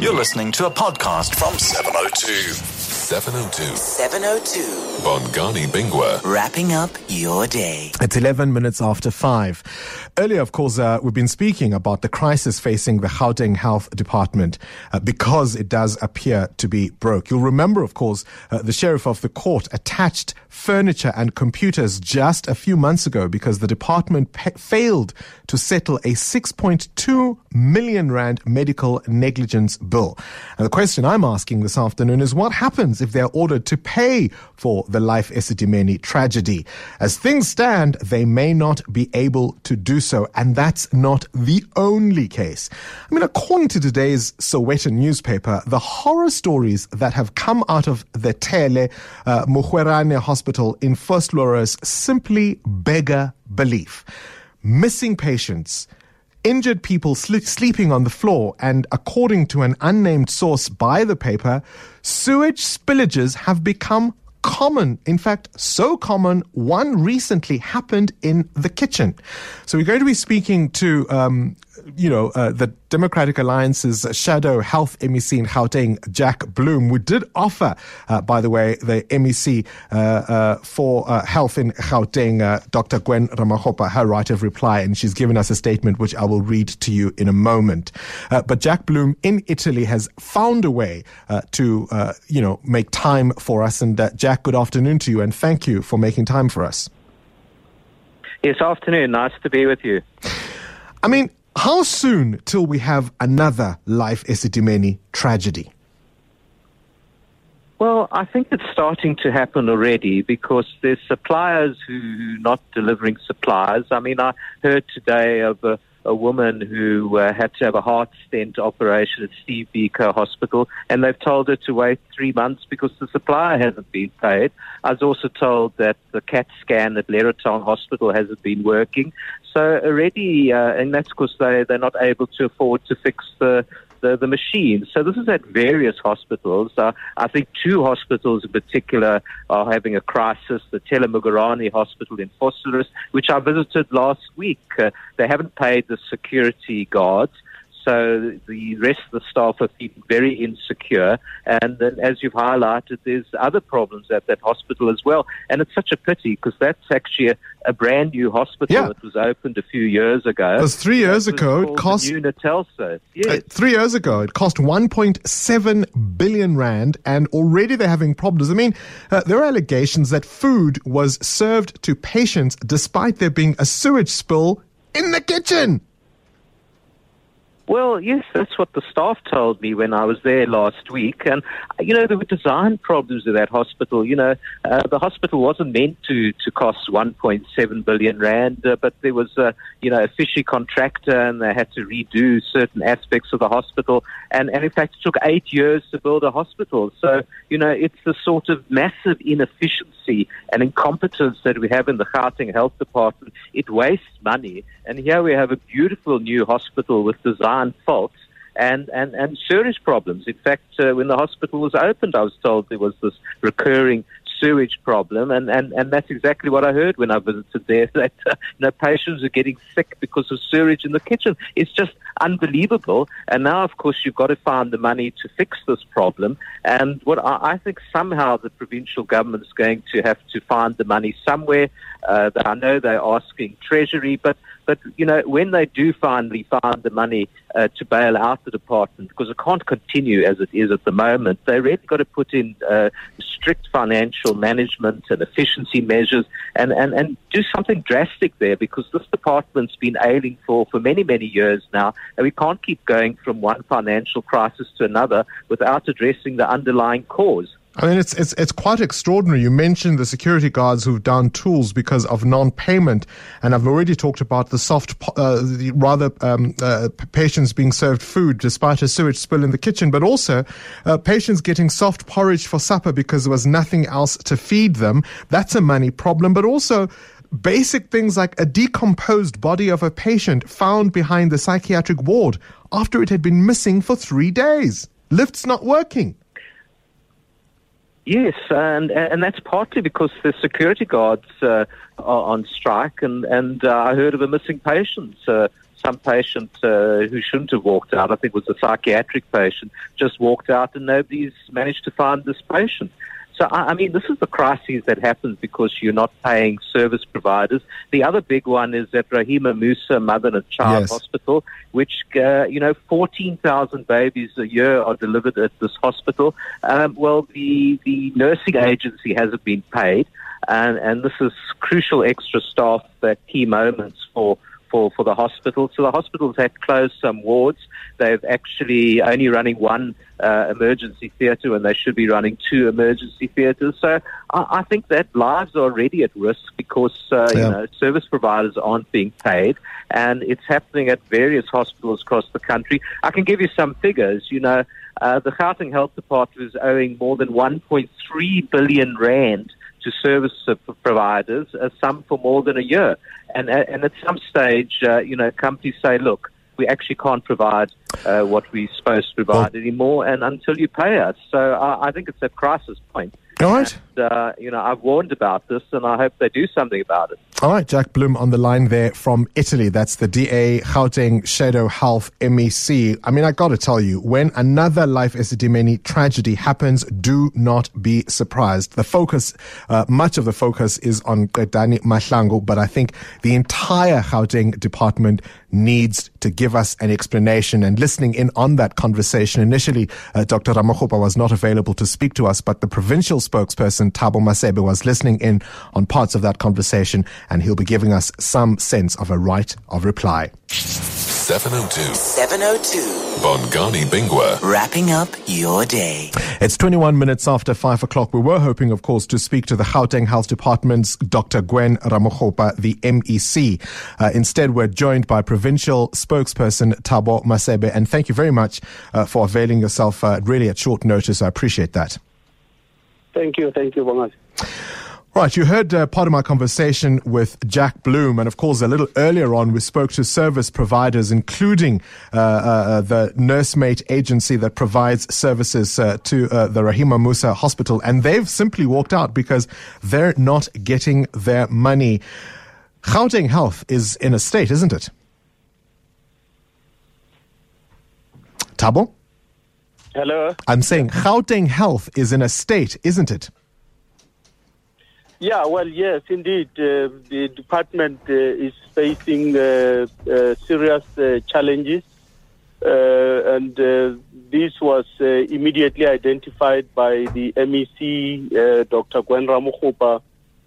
You're listening to a podcast from 702. 702. 702. Bongani Bingwa. Wrapping up your day. It's 11 minutes after 5. Earlier, of course, uh, we've been speaking about the crisis facing the Gauteng Health Department uh, because it does appear to be broke. You'll remember, of course, uh, the sheriff of the court attached furniture and computers just a few months ago because the department pa- failed to settle a 6.2 million rand medical negligence bill. And the question I'm asking this afternoon is what happens if they're ordered to pay for the Life Esidimeni tragedy? As things stand, they may not be able to do so. And that's not the only case. I mean, according to today's Sowetan newspaper, the horror stories that have come out of the Tele uh, Hospital in Vosloorus simply beggar belief. Missing patients, injured people sli- sleeping on the floor, and according to an unnamed source by the paper, sewage spillages have become common. In fact, so common, one recently happened in the kitchen. So we're going to be speaking to, um, you know, uh, the Democratic Alliance's shadow health MEC in Gauteng, Jack Bloom. We did offer, uh, by the way, the MEC uh, uh, for uh, health in Gauteng, uh, Dr. Gwen Ramokgopa, her right of reply, and she's given us a statement which I will read to you in a moment. Uh, but Jack Bloom in Italy has found a way uh, to, uh, you know, make time for us. And uh, Jack, good afternoon to you, and thank you for making time for us. Yes, afternoon. Nice to be with you. I mean, how soon till we have another Life Esidimeni tragedy? Well, I think it's starting to happen already because there's suppliers who are not delivering supplies. I mean, I heard today of a, a woman who uh, had to have a heart stent operation at Steve Biko Hospital, and they've told her to wait three months because the supplier hasn't been paid. I was also told that the CAT scan at Leratong Hospital hasn't been working. So already, uh, and that's because they, they're not able to afford to fix the the, the machines. So this is at various hospitals. Uh, I think two hospitals in particular are having a crisis. The Thelle Mogoerane Hospital in Vosloorus, which I visited last week. Uh, they haven't paid the security guards. So the rest of the staff are feeling very insecure. And then, as you've highlighted, there's other problems at that hospital as well. And it's such a pity because that's actually a, a brand new hospital Yeah. that was opened a few years ago. Because three years was ago, it cost the. Yes. Uh, three years ago, it cost 1.7 billion rand, and already they're having problems. I mean, uh, there are allegations that food was served to patients despite there being a sewage spill in the kitchen. Well, yes, that's what the staff told me when I was there last week. And, uh, you know, there were design problems with that hospital. You know, uh, the hospital wasn't meant to, to cost 1.7 billion rand, uh, but there was, you know, a fishy contractor and they had to redo certain aspects of the hospital. And, and in fact, it took eight years to build a hospital. So, you know, it's the sort of massive inefficiency and incompetence that we have in the Gauteng Health Department. It wastes money. And here we have a beautiful new hospital with design faults and, and, and serious problems. In fact, uh, when the hospital was opened, I was told there was this recurring sewage problem, and, and, and that's exactly what I heard when I visited there. That uh, you know patients are getting sick because of sewage in the kitchen. It's just unbelievable. And now, of course, you've got to find the money to fix this problem. And what I, I think somehow the provincial government is going to have to find the money somewhere. Uh, I know they're asking Treasury, but but you know when they do finally find the money uh, to bail out the department, because it can't continue as it is at the moment, they really got to put in uh, strict financial management and efficiency measures, and, and and do something drastic there, because this department's been ailing for for many many years now, and we can't keep going from one financial crisis to another without addressing the underlying cause. I mean, it's, it's, it's quite extraordinary. You mentioned the security guards who've down tools because of non-payment. And I've already talked about the soft, uh, the rather, um, uh, patients being served food despite a sewage spill in the kitchen, but also, uh, patients getting soft porridge for supper because there was nothing else to feed them. That's a money problem, but also, Basic things like a decomposed body of a patient found behind the psychiatric ward after it had been missing for three days. Lifts not working. Yes, and and that's partly because the security guards uh, are on strike, and and uh, I heard of a missing patient. Uh, some patient uh, who shouldn't have walked out, I think it was a psychiatric patient, just walked out, and nobody's managed to find this patient. So, I mean, this is the crisis that happens because you're not paying service providers. The other big one is at Rahima Moosa Mother and Child Yes. Hospital, which, uh, you know, 14,000 babies a year are delivered at this hospital. Um, well, the, the nursing agency hasn't been paid, and, and this is crucial extra staff at key moments for for, for the hospital. So the hospitals have closed some wards. They've actually only running one uh, emergency theatre when they should be running two emergency theatres. So I, I think that lives are already at risk because uh, Yeah. you know service providers aren't being paid, and it's happening at various hospitals across the country. I can give you some figures. You know, uh, the Gauteng Health Department is owing more than 1.3 billion rand to service providers, uh, some for more than a year. And, uh, and at some stage, uh, you know, companies say, look, we actually can't provide uh, what we're supposed to provide anymore, and until you pay us. So I, I think it's a crisis point. All right. And, uh, you know, I've warned about this, and I hope they do something about it. All right, Jack Bloom on the line there from Italy. That's the DA Gauteng Shadow Health MEC. I mean, I got to tell you, when another Life Esidimeni tragedy happens, do not be surprised. The focus, uh, much of the focus is on Qedani Mahlangu, but I think the entire Gauteng department needs to give us an explanation and listening in on that conversation. Initially, uh, Dr. Ramokgopa was not available to speak to us, but the provincial spokesperson, Thabo Masebe, was listening in on parts of that conversation, and he'll be giving us some sense of a right of reply. 702 702. Bongani Bingwa. Wrapping up your day. It's 21 minutes after 5 o'clock. We were hoping, of course, to speak to the Gauteng Health Department's Dr. Gwen Ramokgopa, the MEC. Uh, instead, we're joined by provincial spokesperson Thabo Masebe. And thank you very much uh, for availing yourself uh, really at short notice. I appreciate that. Thank you, thank you, Bongas. Right, you heard uh, part of my conversation with Jack Bloom, and of course, a little earlier on, we spoke to service providers, including uh, uh, the nursemate agency that provides services uh, to uh, the Rahima Moosa Hospital, and they've simply walked out because they're not getting their money. Gauteng Health is in a state, isn't it? Thabo? Hello. I'm saying Gauteng Health is in a state, isn't it? Yeah, well, yes, indeed. Uh, the department uh, is facing uh, uh, serious uh, challenges, uh, and this was immediately identified by the MEC, Dr. Gwen Ramokgopa,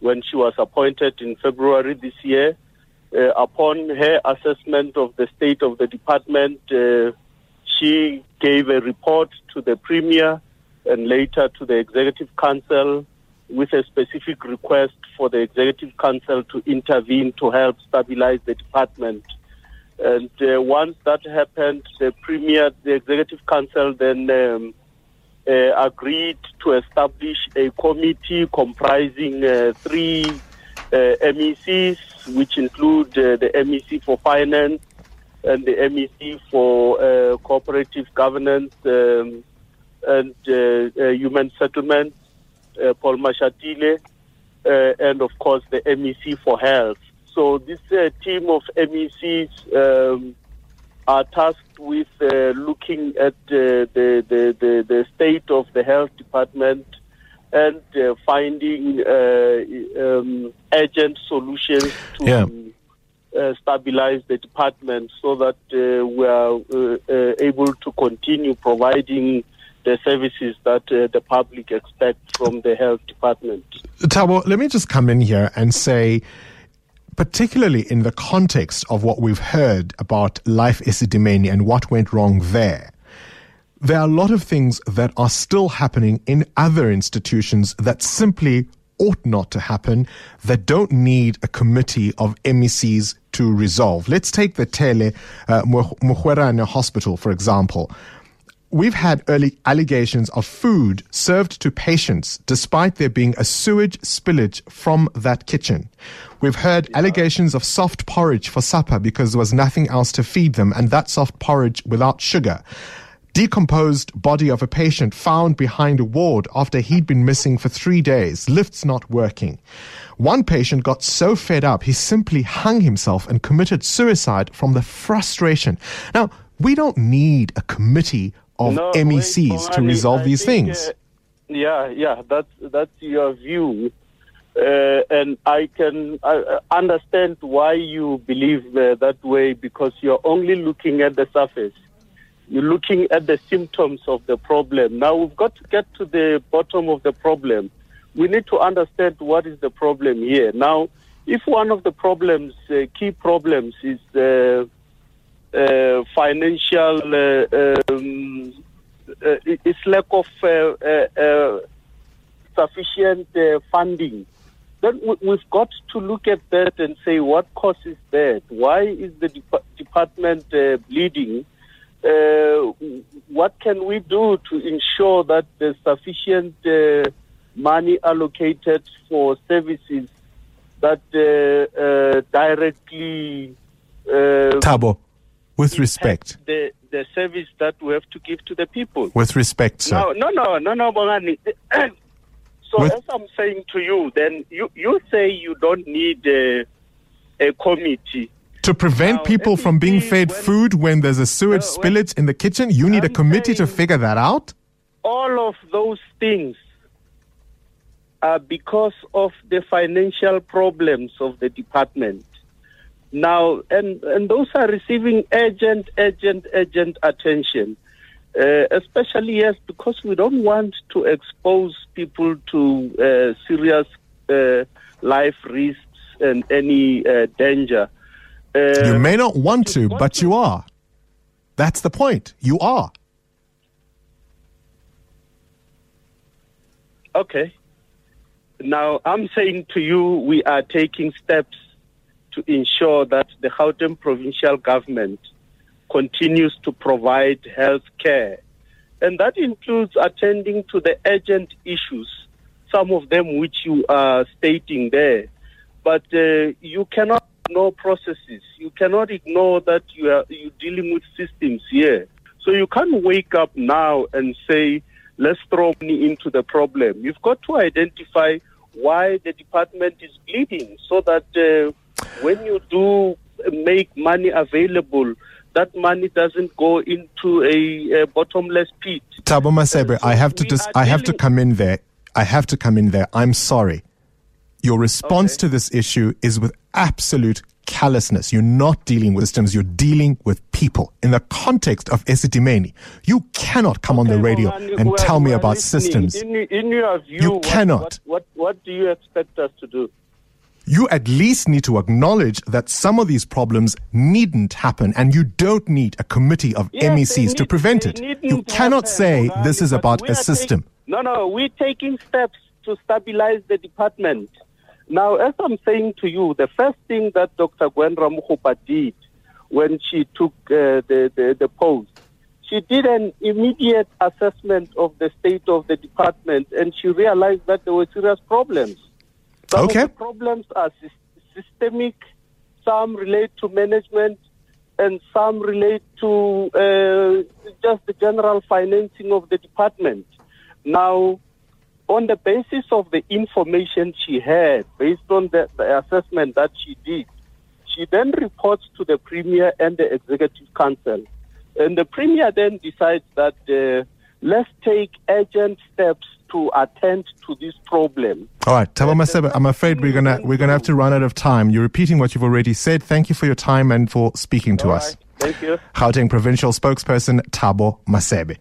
when she was appointed in February this year. Upon her assessment of the state of the department, she gave a report to the Premier and later to the Executive Council with a specific request for the Executive Council to intervene to help stabilize the department. And uh, once that happened, the Premier, the Executive Council then um, uh, agreed to establish a committee comprising uh, three uh, MECs, which include uh, the MEC for Finance and the MEC for uh, Cooperative Governance um, and Human Settlements, Paul Mashatile, uh, and of course the MEC for Health. So this uh, team of MECs um, are tasked with uh, looking at uh, the, the, the, the state of the health department and uh, finding uh, um, urgent solutions to Yeah. uh, stabilize the department so that uh, we are uh, uh, able to continue providing the services that uh, the public expect from the health department. Thabo, let me just come in here and say, particularly in the context of what we've heard about Life Esidimeni and what went wrong there, there are a lot of things that are still happening in other institutions that simply ought not to happen, that don't need a committee of MECs to resolve. Let's take the Tele uh, Hospital, for example. We've had early allegations of food served to patients despite there being a sewage spillage from that kitchen. We've heard allegations of soft porridge for supper because there was nothing else to feed them, and that soft porridge without sugar. Decomposed body of a patient found behind a ward after he'd been missing for three days. Lifts not working. One patient got so fed up he simply hung himself and committed suicide from the frustration. Now, we don't need a committee of No, MECs to resolve I these think, things. uh, yeah, yeah, that's that's your view, uh, and I can uh, understand why you believe uh, that way because you're only looking at the surface. You're looking at the symptoms of the problem. Now we've got to get to the bottom of the problem. We need to understand what is the problem here. Now, if one of the problems, uh, key problems, is uh, financial uh, um, uh, it's lack of uh, uh, uh, sufficient uh, funding. Then we- we've got to look at that and say what causes that. Why is the dep- department uh, bleeding? Uh, what can we do to ensure that there's sufficient uh, money allocated for services that uh, uh, directly uh, Thabo, with respect, the the service that we have to give to the people. with respect, sir. No, no, no, no, no, Bongani. So With- as I'm saying to you, then you, you say you don't need a, a committee. To prevent Now, people from being fed when- food when there's a sewage when- spillage in the kitchen, you need a I'm committee to figure that out? All of those things are because of the financial problems of the department. Now, and, and those are receiving urgent, urgent, urgent attention. Uh, especially, yes, because we don't want to expose people to uh, serious uh, life risks and any uh, danger. Uh, You may not want to, but to- you are. That's the point. You are. Okay. Now, I'm saying to you, we are taking steps to ensure that the Gauteng provincial government continues to provide health care. And that includes attending to the urgent issues, some of them which you are stating there. But uh, you cannot ignore processes. You cannot ignore that you are you're dealing with systems here. So you can't wake up now and say, let's throw money into the problem. You've got to identify why the department is bleeding so that uh, when you do make money available, that money doesn't go into a, a bottomless pit. Thabo Masebe, I have to dis- I have to come in there. I have to come in there. I'm sorry. Your response Okay. to this issue is with absolute callousness. You're not dealing with systems, you're dealing with people. In the context of Esidimeni, you cannot come on the Okay, radio Bongani, and we are- tell me about listening. systems. In, in your view, You what- cannot. What, what, what do you expect us to do? You at least need to acknowledge that some of these problems needn't happen and you don't need a committee of Yes, MECs to prevent it. You cannot happen, say this is about a system. take- no, no, we're taking steps to stabilize the department. Now, as I'm saying to you, the first thing that Dr. Gwen Ramokgopa did when she took uh, the, the, the post, she did an immediate assessment of the state of the department and she realized that there were serious problems. Some Okay. of the problems are sys- systemic, some relate to management, and some relate to uh, just the general financing of the department. Now, on the basis of the information she had, based on the, the assessment that she did, she then reports to the Premier and the Executive Council. And the Premier then decides that uh, let's take urgent steps to attend to this problem. All right, Thabo Masebe, I'm afraid we're gonna we're gonna have to run out of time. You're repeating what you've already said. Thank you for your time and for speaking to All us. right. Thank you. Gauteng provincial spokesperson Thabo Masebe.